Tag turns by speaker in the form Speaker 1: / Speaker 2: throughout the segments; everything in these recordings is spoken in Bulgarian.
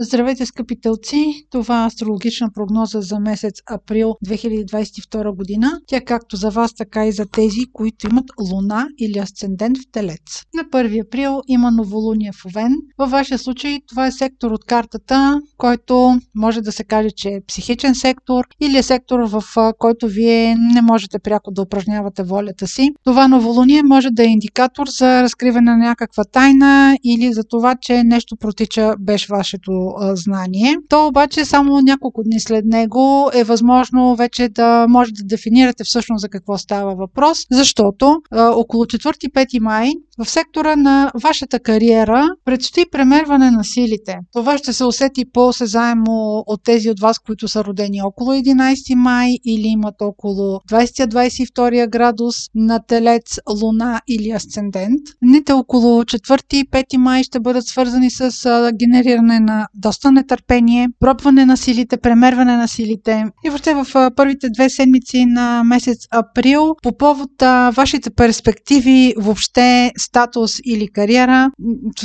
Speaker 1: Здравейте, скъпи тълци! Това е астрологична прогноза за месец април 2022 година. Тя както за вас, така и за тези, които имат луна или асцендент в телец. На 1 април има новолуние в Овен. Във вашия случай това е сектор от картата, който може да се каже, че е психичен сектор или е сектор, в който вие не можете пряко да упражнявате волята си. Това новолуние може да е индикатор за разкриване на някаква тайна или за това, че нещо протича без вашето знание. То обаче само няколко дни след него е възможно вече да може да дефинирате всъщност за какво става въпрос, защото около 4-5 май в сектора на вашата кариера предстои премерване на силите. Това ще се усети по-осезаемо от тези от вас, които са родени около 11 май или имат около 20-22 градус на телец, луна или асцендент. Дните около 4-5 май ще бъдат свързани с генериране на доста нетърпение, пробване на силите, премерване на силите. И въобще в първите две седмици на месец април по повод а, вашите перспективи, въобще статус или кариера,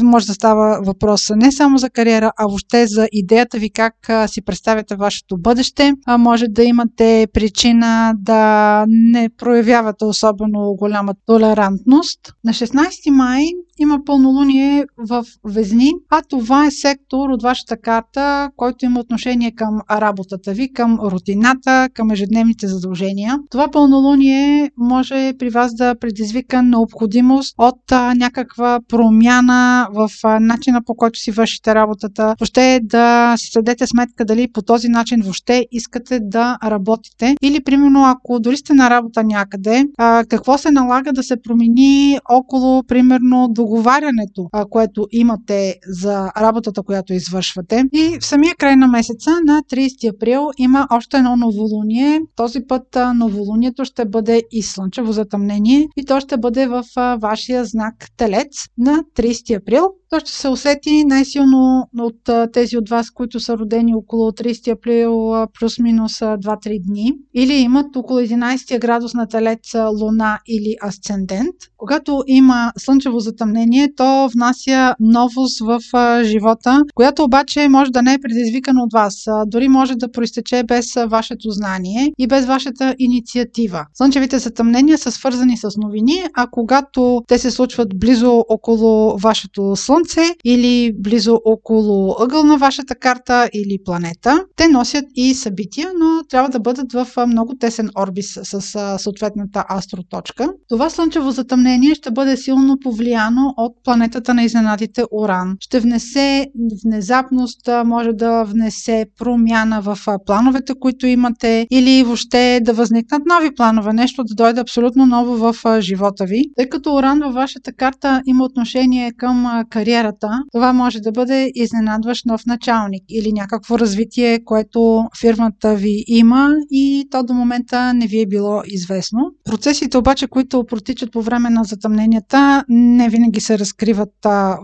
Speaker 1: може да става въпрос не само за кариера, а въобще за идеята ви как а, си представяте вашето бъдеще. А, може да имате причина да не проявявате особено голяма толерантност. На 16 май има пълнолуние в Везни, а това е сектор от вашата карта, който има отношение към работата ви, към рутината, към ежедневните задължения. Това пълнолуние може при вас да предизвика необходимост от а, някаква промяна в а, начина по който си вършите работата. Въобще да си съдете сметка дали по този начин въобще искате да работите. Или, примерно, ако дори сте на работа някъде, а, какво се налага да се промени около, примерно, договарянето, а, което имате за работата, която извършвате. И в самия край на месеца, на 30 април, има още едно новолуние. Този път новолунието ще бъде и слънчево затъмнение и то ще бъде в вашия знак Телец на 30 април. То ще се усети най-силно от тези от вас, които са родени около 30 април плюс-минус 2-3 дни или имат около 11 градус на Телец Луна или Асцендент. Когато има слънчево затъмнение, то внася новост в живота, която обаче може да не е предизвикана от вас. Дори може да проистече без вашето знание и без вашата инициатива. Слънчевите затъмнения са свързани с новини, а когато те се случват близо около вашето Слънце или близо около ъгъл на вашата карта или планета, те носят и събития, но трябва да бъдат в много тесен орбис с съответната астроточка. Това слънчево затъмнение ще бъде силно повлияно от планетата на изненадите Уран. Ще внесе внезапност, може да внесе промяна в плановете, които имате или въобще да възникнат нови планове, нещо да дойде абсолютно ново в живота ви. Тъй като Уран във вашата карта има отношение към кариерата, това може да бъде изненадващ нов началник или някакво развитие, което фирмата ви има и то до момента не ви е било известно. Процесите обаче, които протичат по време на затъмненията, не винаги се разкриват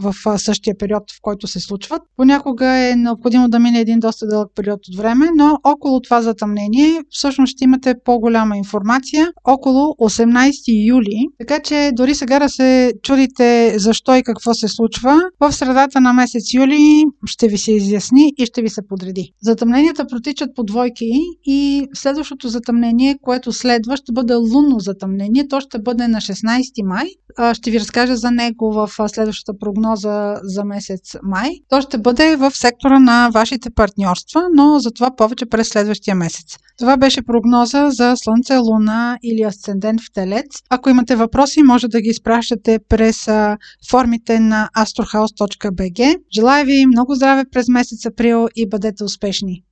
Speaker 1: в същия период, в който се случват. Понякога е необходимо да мине един доста дълъг период от време, но около това затъмнение всъщност ще имате по-голяма информация около 18 юли. Така че дори сега да се чудите защо и какво се случва, в средата на месец юли ще ви се изясни и ще ви се подреди. Затъмненията протичат по двойки и следващото затъмнение, което следва, ще бъде лунно затъмнение. То ще бъде на 16 май. Ще ви разкажа за него в следващата прогноза за месец май. То ще бъде в сектора на вашите партньорства, но за това повече през следващия месец. Това беше прогноза за Слънце, Луна или Асцендент в Телец. Ако имате въпроси, може да ги изпращате през формите на astrohouse.bg. Желая ви много здраве през месец април и бъдете успешни!